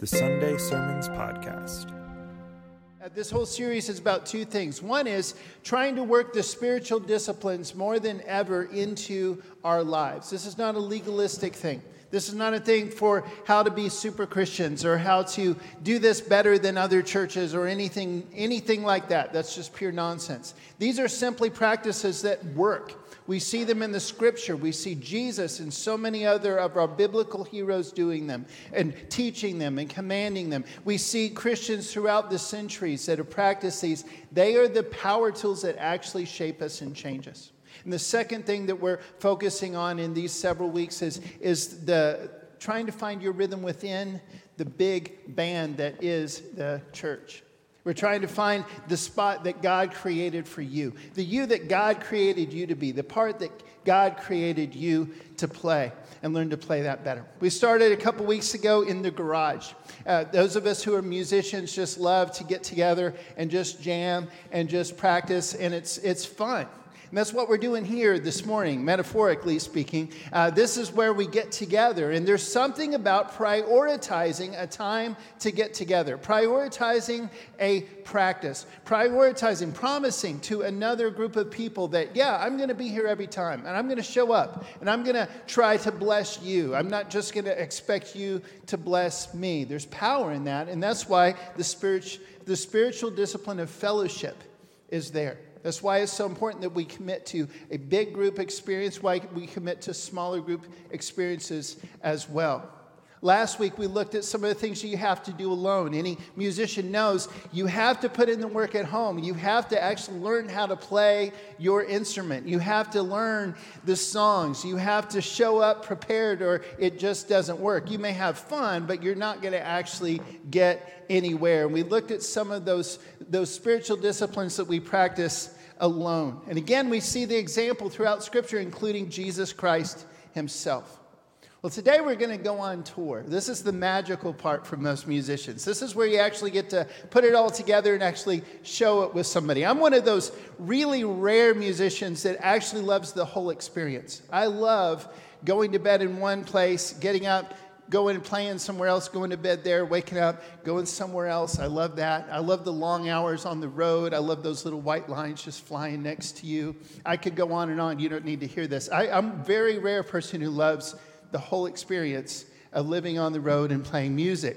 the Sunday Sermons Podcast. Uh, This whole series is about two things. One is trying to work the spiritual disciplines more than ever into our lives. This is not a legalistic thing. This is not a thing for how to be super Christians or how to do this better than other churches or anything, anything like that. That's just pure nonsense. These are simply practices that work. We see them in the scripture. We see Jesus and so many other of our biblical heroes doing them and teaching them and commanding them. We see Christians throughout the centuries that have practiced these. They are the power tools that actually shape us and change us. And the second thing that we're focusing on in these several weeks is, is the trying to find your rhythm within the big band that is the church. We're trying to find the spot that God created for you, the you that God created you to be, the part that God created you to play, and learn to play that better. We started a couple weeks ago in the garage. Uh, those of us who are musicians just love to get together and just jam and just practice, and it's, it's fun. And that's what we're doing here this morning, metaphorically speaking. Uh, this is where we get together. And there's something about prioritizing a time to get together, prioritizing a practice, prioritizing, promising to another group of people that, yeah, I'm going to be here every time, and I'm going to show up, and I'm going to try to bless you. I'm not just going to expect you to bless me. There's power in that. And that's why the, spirit, the spiritual discipline of fellowship is there. That's why it's so important that we commit to a big group experience, why we commit to smaller group experiences as well. Last week, we looked at some of the things you have to do alone. Any musician knows you have to put in the work at home. You have to actually learn how to play your instrument. You have to learn the songs. You have to show up prepared, or it just doesn't work. You may have fun, but you're not going to actually get anywhere. And we looked at some of those, those spiritual disciplines that we practice alone. And again, we see the example throughout Scripture, including Jesus Christ himself. Well, today we're going to go on tour. This is the magical part for most musicians. This is where you actually get to put it all together and actually show it with somebody. I'm one of those really rare musicians that actually loves the whole experience. I love going to bed in one place, getting up, going and playing somewhere else, going to bed there, waking up, going somewhere else. I love that. I love the long hours on the road. I love those little white lines just flying next to you. I could go on and on. You don't need to hear this. I, I'm a very rare person who loves the whole experience of living on the road and playing music.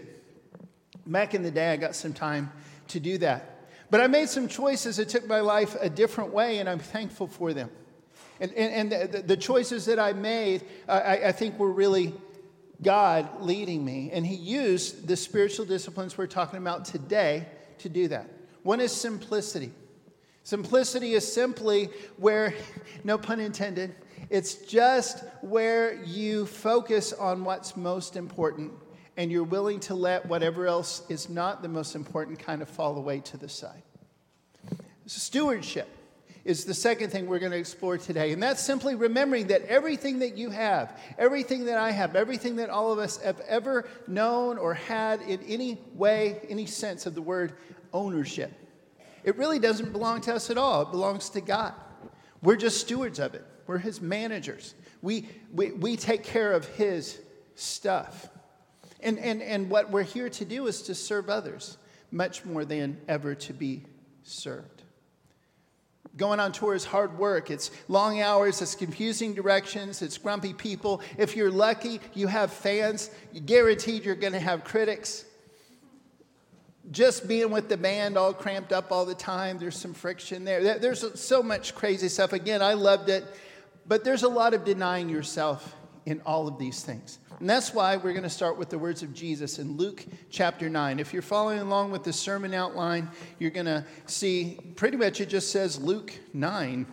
Back in the day, I got some time to do that. But I made some choices that took my life a different way, and I'm thankful for them. And, and, and the, the, choices that I made, I, I think, were really God leading me. And He used the spiritual disciplines we're talking about today to do that. One is simplicity. Simplicity is simply where, no pun intended, it's just where you focus on what's most important and you're willing to let whatever else is not the most important kind of fall away to the side. Stewardship is the second thing we're going to explore today. And that's simply remembering that everything that you have, everything that I have, everything that all of us have ever known or had in any way, any sense of the word ownership, it really doesn't belong to us at all. It belongs to God. We're just stewards of it. We're his managers. We, we, we take care of his stuff. And, and, and what we're here to do is to serve others much more than ever to be served. Going on tour is hard work. It's long hours, it's confusing directions, it's grumpy people. If you're lucky, you have fans. You're guaranteed you're going to have critics. Just being with the band all cramped up all the time, there's some friction there. There's so much crazy stuff. Again, I loved it. But there's a lot of denying yourself in all of these things. And that's why we're going to start with the words of Jesus in Luke chapter 9. If you're following along with the sermon outline, you're going to see pretty much it just says Luke 9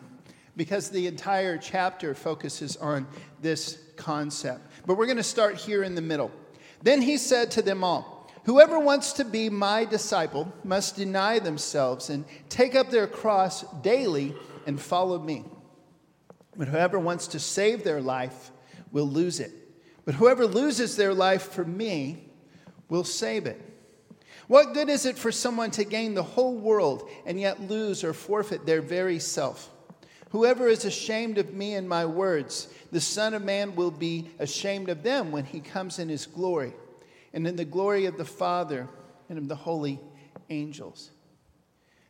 because the entire chapter focuses on this concept. But we're going to start here in the middle. Then he said to them all, Whoever wants to be my disciple must deny themselves and take up their cross daily and follow me. But whoever wants to save their life will lose it. But whoever loses their life for me will save it. What good is it for someone to gain the whole world and yet lose or forfeit their very self? Whoever is ashamed of me and my words, the Son of Man will be ashamed of them when he comes in his glory, and in the glory of the Father and of the holy angels.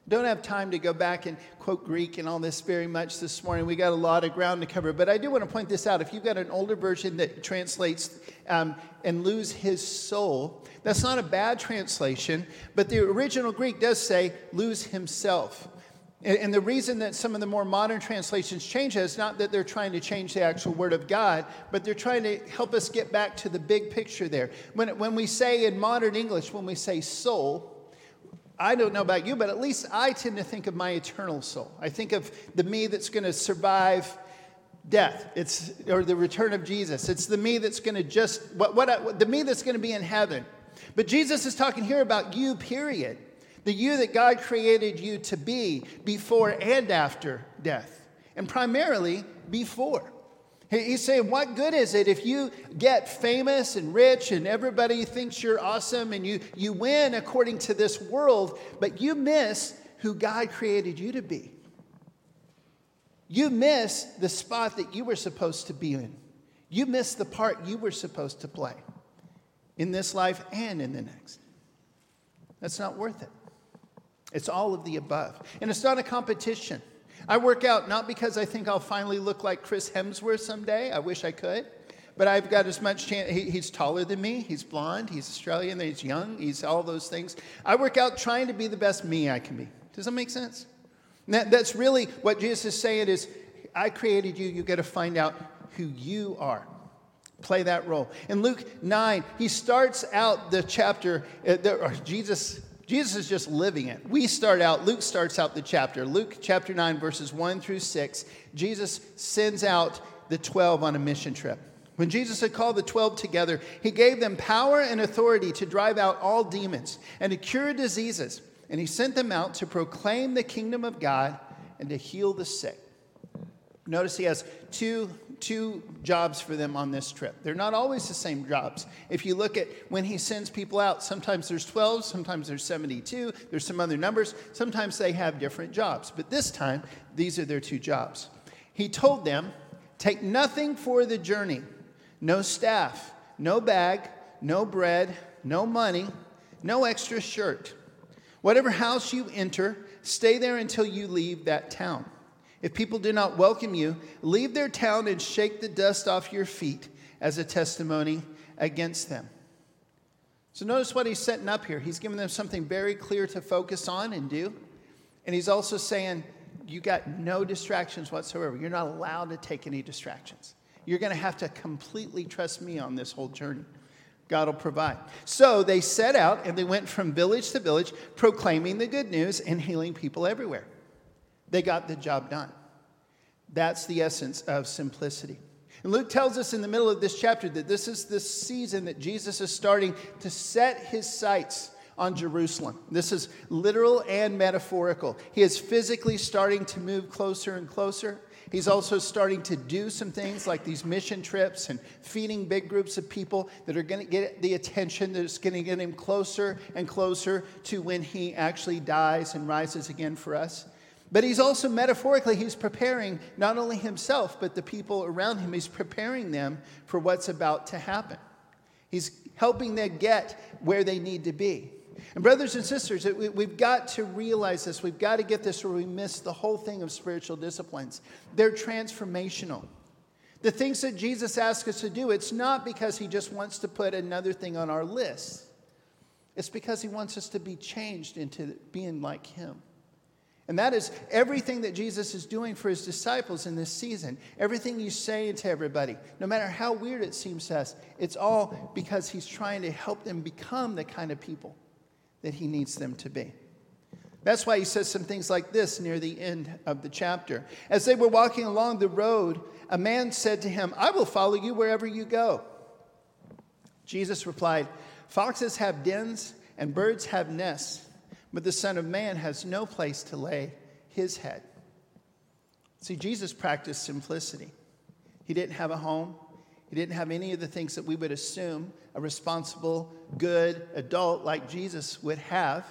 Don't have time to go back and quote Greek and all this very much this morning. We got a lot of ground to cover, but I do want to point this out. If you've got an older version that translates um, and lose his soul, that's not a bad translation, but the original Greek does say lose himself. And the reason that some of the more modern translations change it is not that they're trying to change the actual word of God, but they're trying to help us get back to the big picture there. When, when we say in modern English, when we say soul, I don't know about you, but at least I tend to think of my eternal soul. I think of the me that's going to survive death. It's or the return of Jesus. It's the me that's going to just what, what the me that's going to be in heaven. But Jesus is talking here about you, period. The you that God created you to be before and after death, and primarily before. He's saying, What good is it if you get famous and rich and everybody thinks you're awesome and you, you win according to this world, but you miss who God created you to be? You miss the spot that you were supposed to be in. You miss the part you were supposed to play in this life and in the next. That's not worth it. It's all of the above. And it's not a competition. I work out not because I think I'll finally look like Chris Hemsworth someday. I wish I could. But I've got as much chance. He, he's taller than me. He's blonde. He's Australian. He's young. He's all those things. I work out trying to be the best me I can be. Does that make sense? That, that's really what Jesus is saying is, I created you. You got to find out who you are. Play that role. In Luke 9, he starts out the chapter, uh, or Jesus Jesus is just living it. We start out, Luke starts out the chapter. Luke chapter 9, verses 1 through 6. Jesus sends out the 12 on a mission trip. When Jesus had called the 12 together, he gave them power and authority to drive out all demons and to cure diseases. And he sent them out to proclaim the kingdom of God and to heal the sick. Notice he has two two jobs for them on this trip. They're not always the same jobs. If you look at when he sends people out, sometimes there's 12, sometimes there's 72, there's some other numbers. Sometimes they have different jobs. But this time, these are their two jobs. He told them, Take nothing for the journey no staff, no bag, no bread, no money, no extra shirt. Whatever house you enter, stay there until you leave that town. If people do not welcome you, leave their town and shake the dust off your feet as a testimony against them. So, notice what he's setting up here. He's giving them something very clear to focus on and do. And he's also saying, You got no distractions whatsoever. You're not allowed to take any distractions. You're going to have to completely trust me on this whole journey. God will provide. So they set out and they went from village to village, proclaiming the good news and healing people everywhere. They got the job done. That's the essence of simplicity. And Luke tells us in the middle of this chapter that this is the season that Jesus is starting to set his sights on Jerusalem. This is literal and metaphorical. He is physically starting to move closer and closer. He's also starting to do some things like these mission trips and feeding big groups of people that are going to get the attention that's going to get him closer and closer to when he actually dies and rises again for us. But he's also metaphorically, he's preparing not only himself, but the people around him. He's preparing them for what's about to happen. He's helping them get where they need to be. And, brothers and sisters, we've got to realize this. We've got to get this, or we miss the whole thing of spiritual disciplines. They're transformational. The things that Jesus asks us to do, it's not because he just wants to put another thing on our list, it's because he wants us to be changed into being like him. And that is everything that Jesus is doing for his disciples in this season. Everything he's saying to everybody, no matter how weird it seems to us, it's all because he's trying to help them become the kind of people that he needs them to be. That's why he says some things like this near the end of the chapter. As they were walking along the road, a man said to him, I will follow you wherever you go. Jesus replied, Foxes have dens and birds have nests but the Son of Man has no place to lay his head. See, Jesus practiced simplicity. He didn't have a home, he didn't have any of the things that we would assume a responsible, good adult like Jesus would have.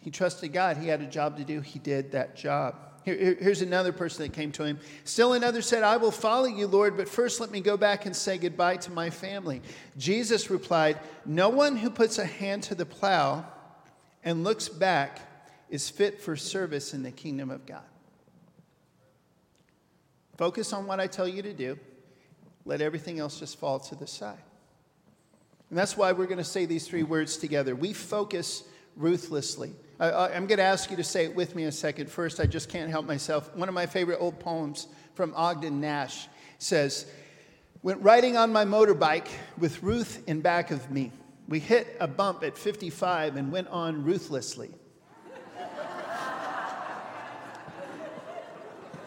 He trusted God. He had a job to do, he did that job. Here, here's another person that came to him. Still another said, I will follow you, Lord, but first let me go back and say goodbye to my family. Jesus replied, No one who puts a hand to the plow and looks back is fit for service in the kingdom of God. Focus on what I tell you to do, let everything else just fall to the side. And that's why we're going to say these three words together. We focus ruthlessly. I, am going to ask you to say it with me a second. First, I just can't help myself. One of my favorite old poems from Ogden Nash says, Went riding on my motorbike with Ruth in back of me. We hit a bump at 55 and went on ruthlessly.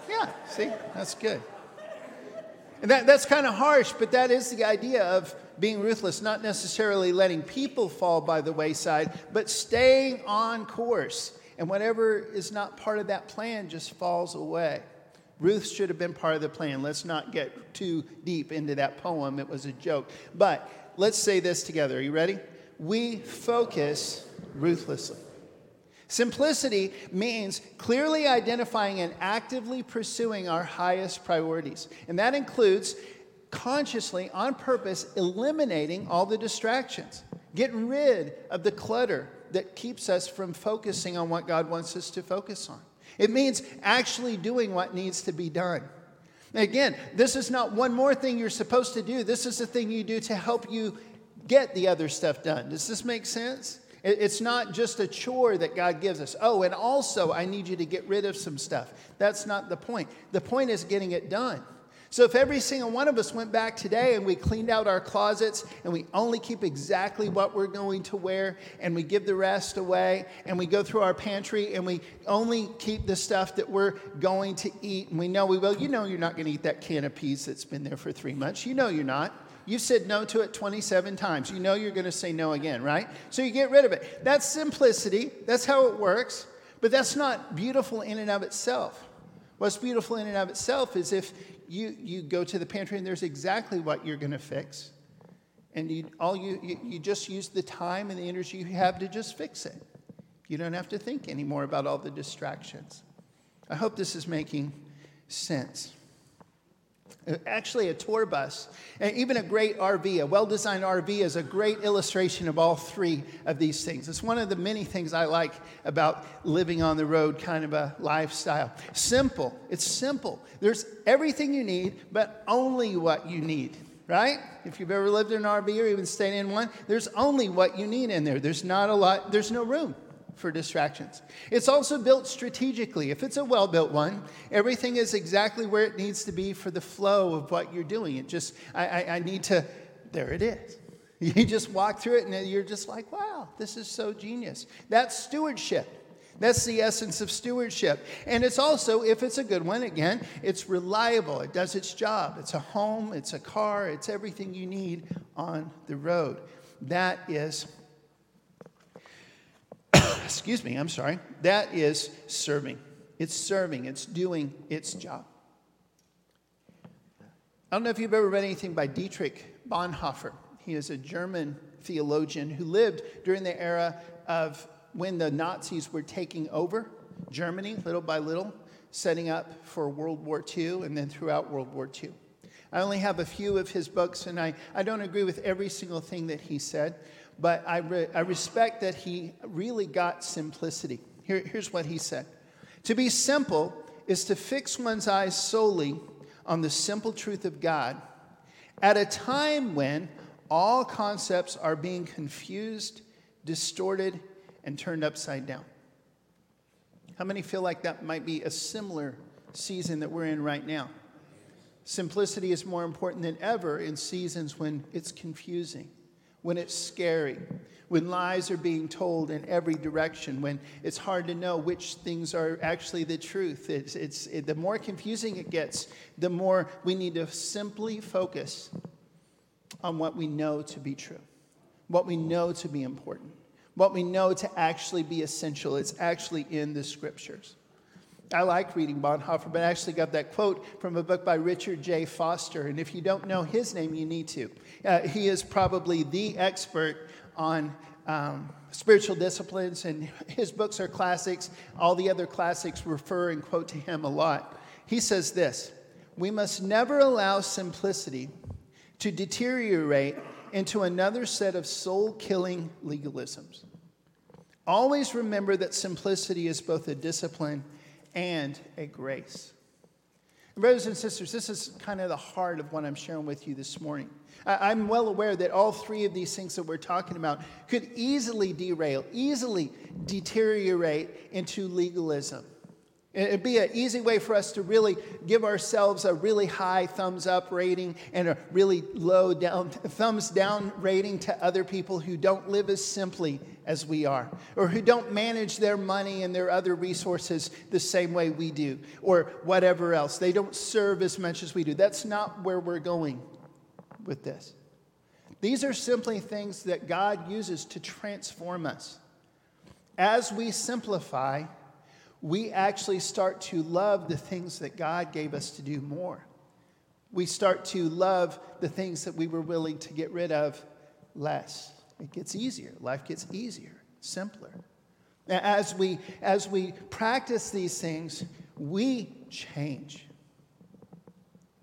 yeah, see, that's good. And that, that's kind of harsh, but that is the idea of being ruthless, not necessarily letting people fall by the wayside, but staying on course. And whatever is not part of that plan just falls away. Ruth should have been part of the plan. Let's not get too deep into that poem. It was a joke. But let's say this together. Are you ready? We focus ruthlessly. Simplicity means clearly identifying and actively pursuing our highest priorities. And that includes consciously, on purpose, eliminating all the distractions, getting rid of the clutter that keeps us from focusing on what God wants us to focus on. It means actually doing what needs to be done. Again, this is not one more thing you're supposed to do. This is the thing you do to help you get the other stuff done. Does this make sense? It's not just a chore that God gives us. Oh, and also, I need you to get rid of some stuff. That's not the point. The point is getting it done. So if every single one of us went back today and we cleaned out our closets and we only keep exactly what we're going to wear and we give the rest away and we go through our pantry and we only keep the stuff that we're going to eat and we know we will, you know you're not going to eat that can of peas that's been there for three months. You know you're not. You've said no to it 27 times. You know you're going to say no again, right? So you get rid of it. That's simplicity. That's how it works. But that's not beautiful in and of itself. What's beautiful in and of itself is if you, you go to the pantry and there's exactly what you're going to fix. And you, all you, you, you just use the time and the energy you have to just fix it. You don't have to think anymore about all the distractions. I hope this is making sense. Actually, a tour bus, and even a great RV, a well designed RV, is a great illustration of all three of these things. It's one of the many things I like about living on the road kind of a lifestyle. Simple. It's simple. There's everything you need, but only what you need, right? If you've ever lived in an RV or even stayed in one, there's only what you need in there. There's not a lot, there's no room for distractions. It's also built strategically. If it's a well built one, everything is exactly where it needs to be for the flow of what you're doing. It just, I, I, I need to, there it is. You just walk through it and you're just like, wow, this is so genius. That's stewardship. That's the essence of stewardship. And it's also, if it's a good one, again, it's reliable. It does its job. It's a home, it's a car, it's everything you need on the road. That is excuse me, I'm sorry. That is serving. It's serving, it's doing its job. I don't know if you've ever read anything by Dietrich Bonhoeffer. He is a German theologian who lived during the era of when the Nazis were taking over Germany little by little, setting up for World War II and then throughout World War II. I only have a few of his books, and I, I don't agree with every single thing that he said, but I, re- I respect that he really got simplicity. Here, here's what he said To be simple is to fix one's eyes solely on the simple truth of God at a time when all concepts are being confused, distorted, and turned upside down. How many feel like that might be a similar season that we're in right now? Simplicity is more important than ever in seasons when it's confusing when it's scary, when lies are being told in every direction, when it's hard to know which things are actually the truth. It's, it's, it, the more confusing it gets, the more we need to simply focus on what we know to be true, what we know to be important, what we know to actually be essential. It's actually in the scriptures. I like reading Bonhoeffer, but I actually got that quote from a book by Richard J. Foster. And if you don't know his name, you need to. Uh, he is probably the expert on um, spiritual disciplines, and his books are classics. All the other classics refer and quote to him a lot. He says this We must never allow simplicity to deteriorate into another set of soul killing legalisms. Always remember that simplicity is both a discipline and a grace. And brothers and sisters, this is kind of the heart of what I'm sharing with you this morning. I'm well aware that all three of these things that we're talking about could easily derail, easily deteriorate into legalism. It'd be an easy way for us to really give ourselves a really high thumbs up rating and a really low down thumbs down rating to other people who don't live as simply as we are, or who don't manage their money and their other resources the same way we do, or whatever else. They don't serve as much as we do. That's not where we're going with this. These are simply things that God uses to transform us. As we simplify, we actually start to love the things that God gave us to do more. We start to love the things that we were willing to get rid of less. It gets easier. Life gets easier, simpler. As we, as we practice these things, we change.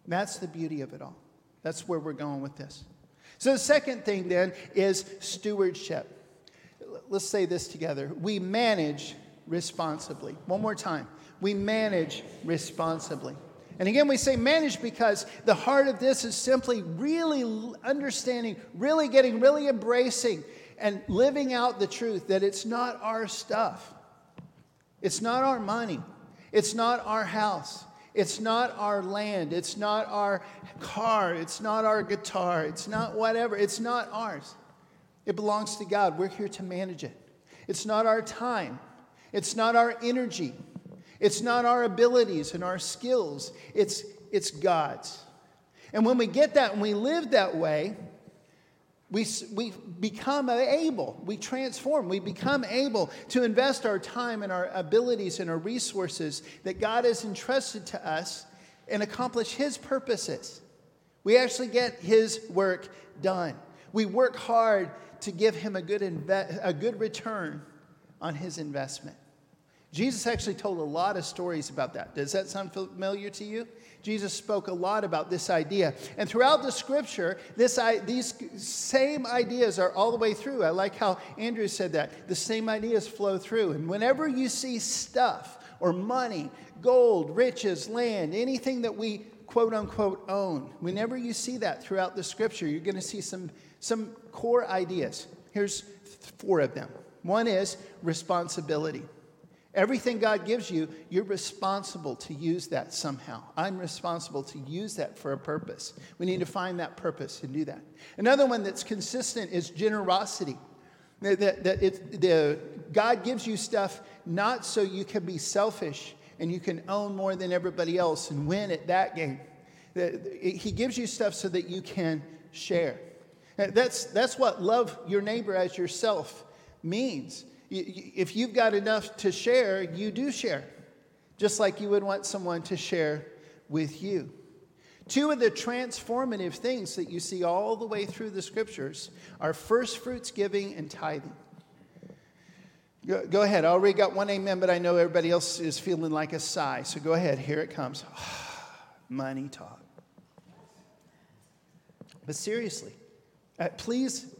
That's the beauty of it all. That's where we're going with this. So, the second thing then is stewardship. Let's say this together. We manage responsibly. One more time. We manage responsibly. And again, we say manage because the heart of this is simply really understanding, really getting, really embracing, and living out the truth that it's not our stuff. It's not our money. It's not our house. It's not our land. It's not our car. It's not our guitar. It's not whatever. It's not ours. It belongs to God. We're here to manage it. It's not our time. It's not our energy. It's not our abilities and our skills. It's, it's God's. And when we get that and we live that way, we, we become able, we transform, we become able to invest our time and our abilities and our resources that God has entrusted to us and accomplish His purposes. We actually get His work done. We work hard to give Him a good, inve- a good return on His investment. Jesus actually told a lot of stories about that. Does that sound familiar to you? Jesus spoke a lot about this idea. And throughout the scripture, this, these same ideas are all the way through. I like how Andrew said that. The same ideas flow through. And whenever you see stuff or money, gold, riches, land, anything that we quote unquote own, whenever you see that throughout the scripture, you're going to see some, some core ideas. Here's four of them. One is responsibility. Everything God gives you, you're responsible to use that somehow. I'm responsible to use that for a purpose. We need to find that purpose and do that. Another one that's consistent is generosity. That, that it, the, God gives you stuff not so you can be selfish and you can own more than everybody else and win at that game. He gives you stuff so that you can share. That's, that's what love your neighbor as yourself means if you've got enough to share, you do share, just like you would want someone to share with you. Two of the transformative things that you see all the way through the scriptures are first fruits giving and tithing. Go, go ahead. I already got one amen, but I know everybody else is feeling like a sigh. So go ahead. Here it comes. Money talk. But seriously, uh, please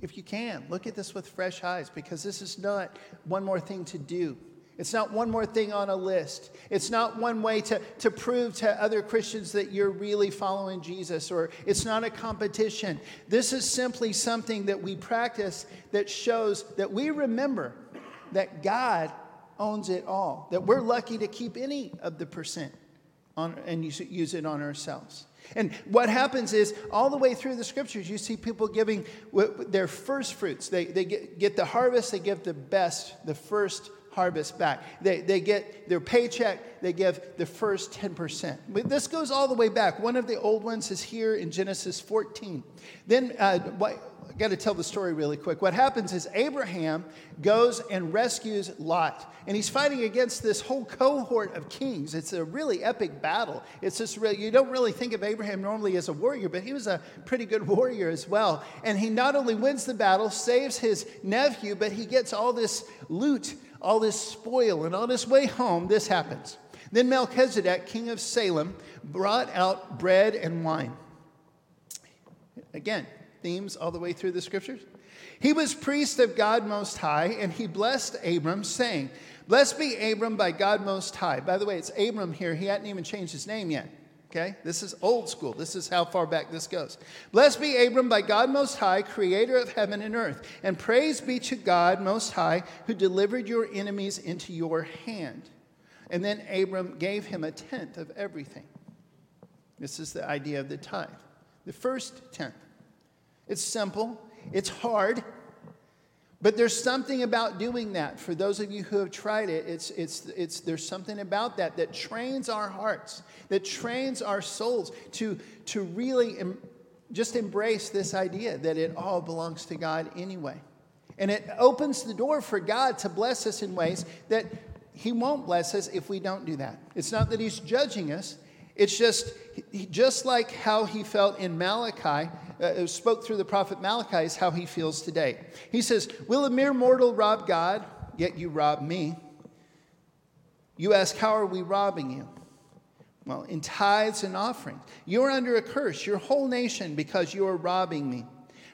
if you can, look at this with fresh eyes because this is not one more thing to do. It's not one more thing on a list. It's not one way to, to prove to other Christians that you're really following Jesus, or it's not a competition. This is simply something that we practice that shows that we remember that God owns it all, that we're lucky to keep any of the percent on, and use, use it on ourselves. And what happens is, all the way through the scriptures, you see people giving their first fruits. They, they get, get the harvest, they give the best, the first harvest back. They, they get their paycheck, they give the first 10%. But this goes all the way back. One of the old ones is here in Genesis 14. Then, uh, I got to tell the story really quick. What happens is Abraham goes and rescues Lot, and he's fighting against this whole cohort of kings. It's a really epic battle. It's just really, you don't really think of Abraham normally as a warrior, but he was a pretty good warrior as well. And he not only wins the battle, saves his nephew, but he gets all this loot, all this spoil, and on his way home, this happens. Then Melchizedek, king of Salem, brought out bread and wine. Again, themes all the way through the scriptures. He was priest of God Most High, and he blessed Abram, saying, Blessed be Abram by God Most High. By the way, it's Abram here. He hadn't even changed his name yet. Okay? This is old school. This is how far back this goes. Blessed be Abram by God Most High, creator of heaven and earth. And praise be to God Most High, who delivered your enemies into your hand. And then Abram gave him a tenth of everything. This is the idea of the tithe. The first tenth. It's simple, it's hard, but there's something about doing that. For those of you who have tried it, it's, it's, it's, there's something about that that trains our hearts, that trains our souls to, to really em, just embrace this idea that it all belongs to God anyway. And it opens the door for God to bless us in ways that He won't bless us if we don't do that. It's not that He's judging us, it's just, just like how He felt in Malachi uh, spoke through the prophet Malachi is how he feels today. He says, Will a mere mortal rob God? Yet you rob me. You ask, How are we robbing you? Well, in tithes and offerings. You're under a curse, your whole nation, because you are robbing me.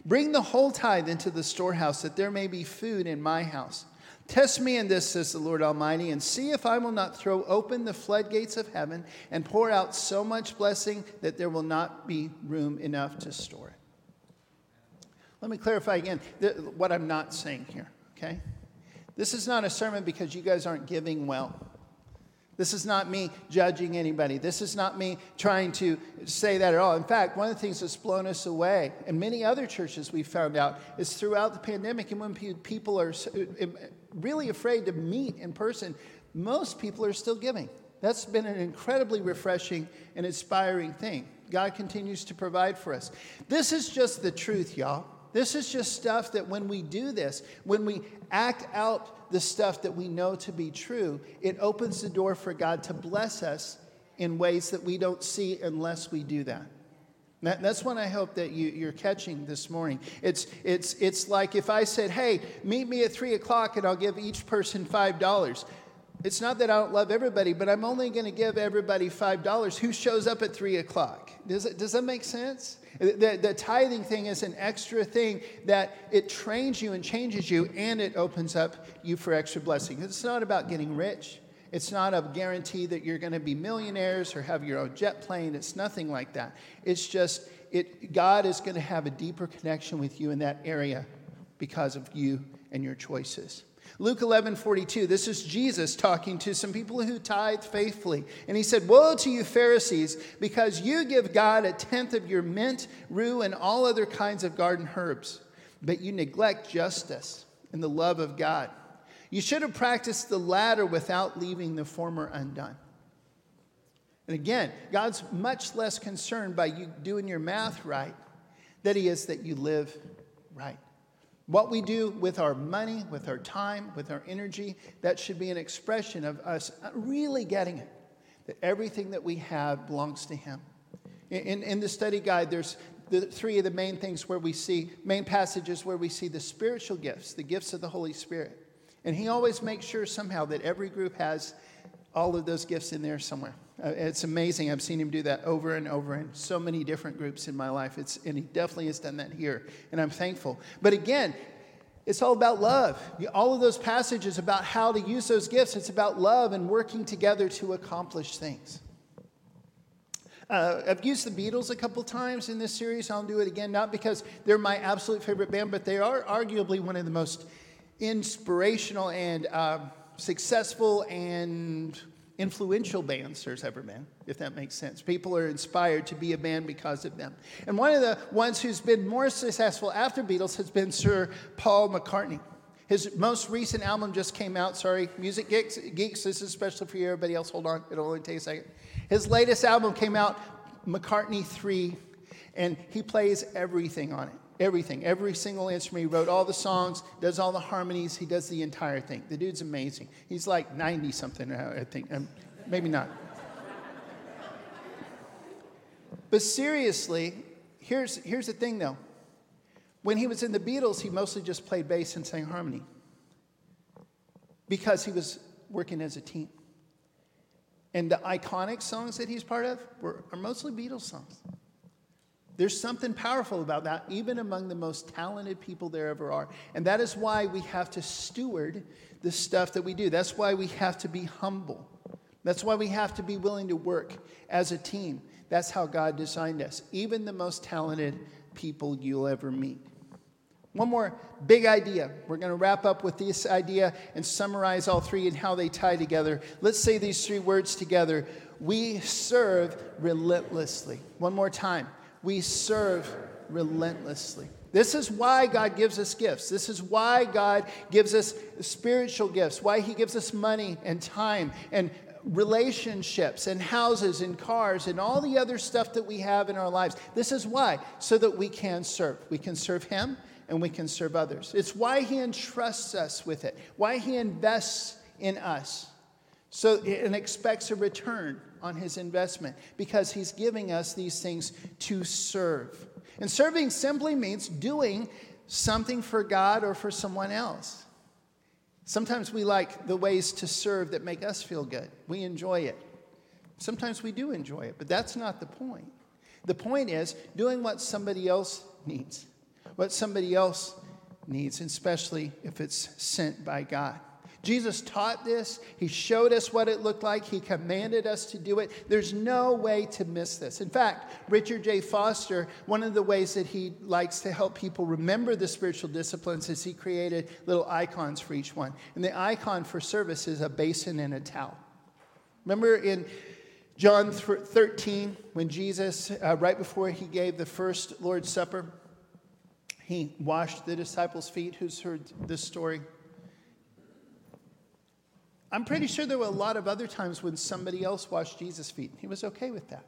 Bring the whole tithe into the storehouse, that there may be food in my house. Test me in this, says the Lord Almighty, and see if I will not throw open the floodgates of heaven and pour out so much blessing that there will not be room enough to store it. Let me clarify again what I'm not saying here, okay? This is not a sermon because you guys aren't giving well. This is not me judging anybody. This is not me trying to say that at all. In fact, one of the things that's blown us away, and many other churches we found out, is throughout the pandemic and when people are uh, uh, really afraid to meet in person, most people are still giving. That's been an incredibly refreshing and inspiring thing. God continues to provide for us. This is just the truth, y'all. This is just stuff that when we do this, when we act out the stuff that we know to be true, it opens the door for God to bless us in ways that we don't see unless we do that. that that's what I hope that you, are catching this morning. It's, it's, it's like if I said, hey, meet me at three o'clock and I'll give each person $5. It's not that I don't love everybody, but I'm only going to give everybody $5 who shows up at three o'clock. Does, it, does that make sense? The, the tithing thing is an extra thing that it trains you and changes you, and it opens up you for extra blessing. It's not about getting rich. It's not a guarantee that you're going to be millionaires or have your own jet plane. It's nothing like that. It's just it, God is going to have a deeper connection with you in that area because of you and your choices. Luke 11, 42, this is Jesus talking to some people who tithe faithfully. And he said, Woe to you, Pharisees, because you give God a tenth of your mint, rue, and all other kinds of garden herbs, but you neglect justice and the love of God. You should have practiced the latter without leaving the former undone. And again, God's much less concerned by you doing your math right than he is that you live right. What we do with our money, with our time, with our energy, that should be an expression of us really getting it. That everything that we have belongs to Him. In, in the study guide, there's the three of the main things where we see, main passages where we see the spiritual gifts, the gifts of the Holy Spirit. And He always makes sure somehow that every group has all of those gifts in there somewhere. Uh, it's amazing. I've seen him do that over and over in so many different groups in my life. It's, and he definitely has done that here, and I'm thankful. But again, it's all about love. All of those passages about how to use those gifts, it's about love and working together to accomplish things. Uh, I've used the Beatles a couple times in this series. I'll do it again, not because they're my absolute favorite band, but they are arguably one of the most inspirational and uh, successful and influential bands there's ever been, if that makes sense. People are inspired to be a band because of them. And one of the ones who's been more successful after Beatles has been Sir Paul McCartney. His most recent album just came out. Sorry, music geeks, geeks this is especially for you. Everybody else, hold on. It'll only take a second. His latest album came out, McCartney 3, and he plays everything on it. Everything, every single instrument. He wrote all the songs, does all the harmonies, he does the entire thing. The dude's amazing. He's like 90 something, I think. Um, maybe not. but seriously, here's, here's the thing though. When he was in the Beatles, he mostly just played bass and sang harmony because he was working as a team. And the iconic songs that he's part of were, are mostly Beatles songs. There's something powerful about that, even among the most talented people there ever are. And that is why we have to steward the stuff that we do. That's why we have to be humble. That's why we have to be willing to work as a team. That's how God designed us, even the most talented people you'll ever meet. One more big idea. We're going to wrap up with this idea and summarize all three and how they tie together. Let's say these three words together. We serve relentlessly. One more time we serve relentlessly. This is why God gives us gifts. This is why God gives us spiritual gifts, why He gives us money and time and relationships and houses and cars and all the other stuff that we have in our lives. This is why, so that we can serve. We can serve Him and we can serve others. It's why He entrusts us with it, why He invests in us so and expects a return on his investment because he's giving us these things to serve. And serving simply means doing something for God or for someone else. Sometimes we like the ways to serve that make us feel good. We enjoy it. Sometimes we do enjoy it, but that's not the point. The point is doing what somebody else needs, what somebody else needs, especially if it's sent by God. Jesus taught this. He showed us what it looked like. He commanded us to do it. There's no way to miss this. In fact, Richard J. Foster, one of the ways that he likes to help people remember the spiritual disciplines is he created little icons for each one. And the icon for service is a basin and a towel. Remember in John 13, when Jesus, uh, right before he gave the first Lord's Supper, he washed the disciples' feet. Who's heard this story? I'm pretty sure there were a lot of other times when somebody else washed Jesus' feet. and He was okay with that.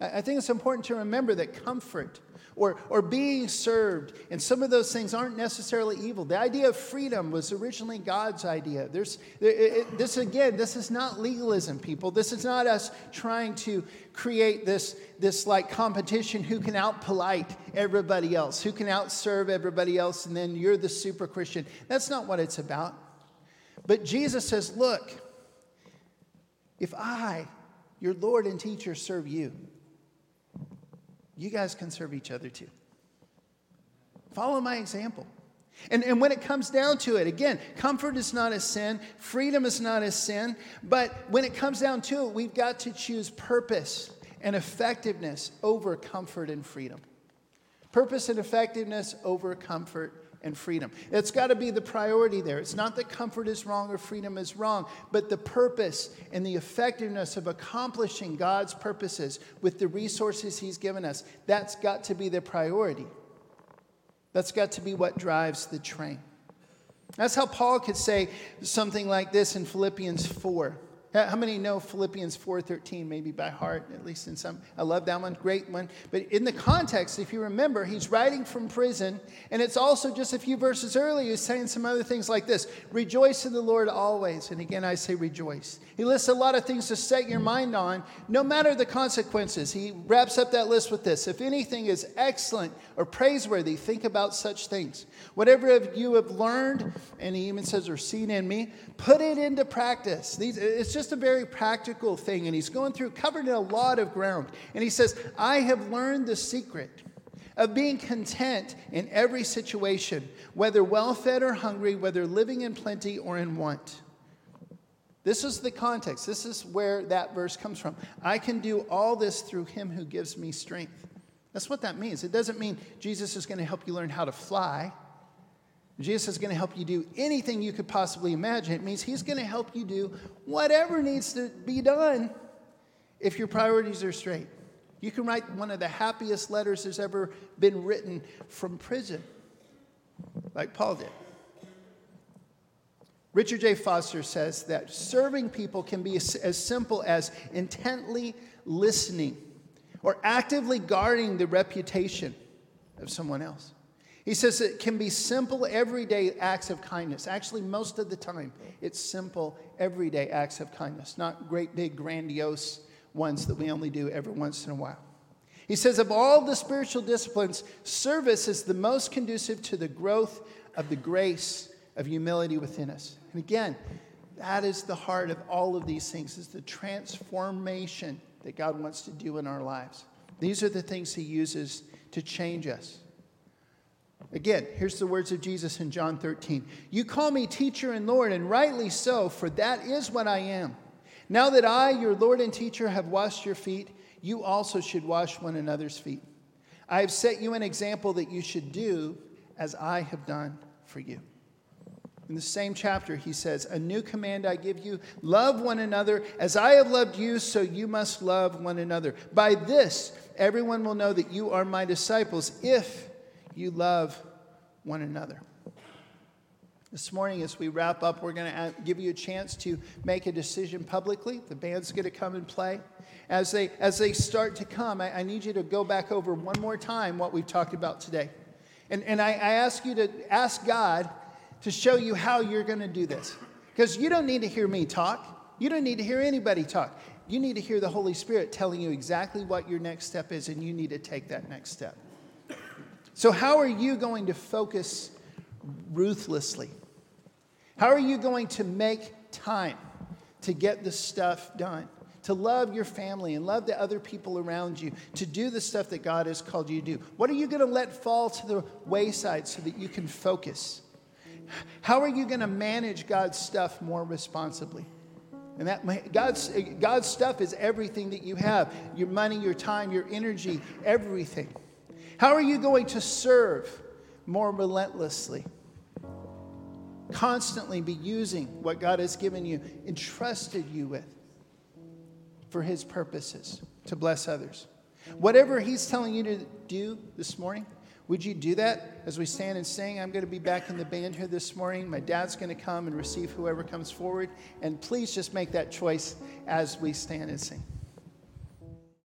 I think it's important to remember that comfort or, or being served and some of those things aren't necessarily evil. The idea of freedom was originally God's idea. There's, it, this, again, this is not legalism, people. This is not us trying to create this, this like competition who can outpolite everybody else, who can outserve everybody else, and then you're the super Christian. That's not what it's about. But Jesus says, Look, if I, your Lord and teacher, serve you, you guys can serve each other too. Follow my example. And, and when it comes down to it, again, comfort is not a sin, freedom is not a sin, but when it comes down to it, we've got to choose purpose and effectiveness over comfort and freedom. Purpose and effectiveness over comfort and freedom. It's got to be the priority there. It's not that comfort is wrong or freedom is wrong, but the purpose and the effectiveness of accomplishing God's purposes with the resources He's given us. That's got to be the priority. That's got to be what drives the train. That's how Paul could say something like this in Philippians 4. How many know Philippians 4:13 maybe by heart at least in some? I love that one. Great one. But in the context if you remember he's writing from prison and it's also just a few verses earlier he's saying some other things like this rejoice in the Lord always. And again I say rejoice. He lists a lot of things to set your mind on no matter the consequences. He wraps up that list with this if anything is excellent or praiseworthy think about such things. Whatever you have learned and he even says or seen in me put it into practice. These it's just just a very practical thing. And he's going through, covered in a lot of ground. And he says, I have learned the secret of being content in every situation, whether well fed or hungry, whether living in plenty or in want. This is the context. This is where that verse comes from. I can do all this through him who gives me strength. That's what that means. It doesn't mean Jesus is going to help you learn how to fly. Jesus is going to help you do anything you could possibly imagine. It means He's going to help you do whatever needs to be done if your priorities are straight. You can write one of the happiest letters that's ever been written from prison, like Paul did. Richard J. Foster says that serving people can be as simple as intently listening or actively guarding the reputation of someone else. He says it can be simple, everyday acts of kindness. Actually, most of the time, it's simple, everyday acts of kindness, not great, big, grandiose ones that we only do every once in a while. He says, of all the spiritual disciplines, service is the most conducive to the growth of the grace of humility within us. And again, that is the heart of all of these things, is the transformation that God wants to do in our lives. These are the things he uses to change us. Again, here's the words of Jesus in John 13. You call me teacher and Lord, and rightly so, for that is what I am. Now that I, your Lord and teacher, have washed your feet, you also should wash one another's feet. I have set you an example that you should do as I have done for you. In the same chapter, he says, A new command I give you love one another. As I have loved you, so you must love one another. By this, everyone will know that you are my disciples if you love one another. This morning, as we wrap up, we're going to give you a chance to make a decision publicly. The band's going to come and play. As they, as they start to come, I, I need you to go back over one more time what we've talked about today. And, and I, I ask you to ask God to show you how you're going to do this. Because you don't need to hear me talk, you don't need to hear anybody talk. You need to hear the Holy Spirit telling you exactly what your next step is, and you need to take that next step. So, how are you going to focus ruthlessly? How are you going to make time to get the stuff done? To love your family and love the other people around you, to do the stuff that God has called you to do? What are you going to let fall to the wayside so that you can focus? How are you going to manage God's stuff more responsibly? And that God's, God's stuff is everything that you have your money, your time, your energy, everything. How are you going to serve more relentlessly? Constantly be using what God has given you, entrusted you with for His purposes to bless others. Whatever He's telling you to do this morning, would you do that as we stand and sing? I'm going to be back in the band here this morning. My dad's going to come and receive whoever comes forward. And please just make that choice as we stand and sing.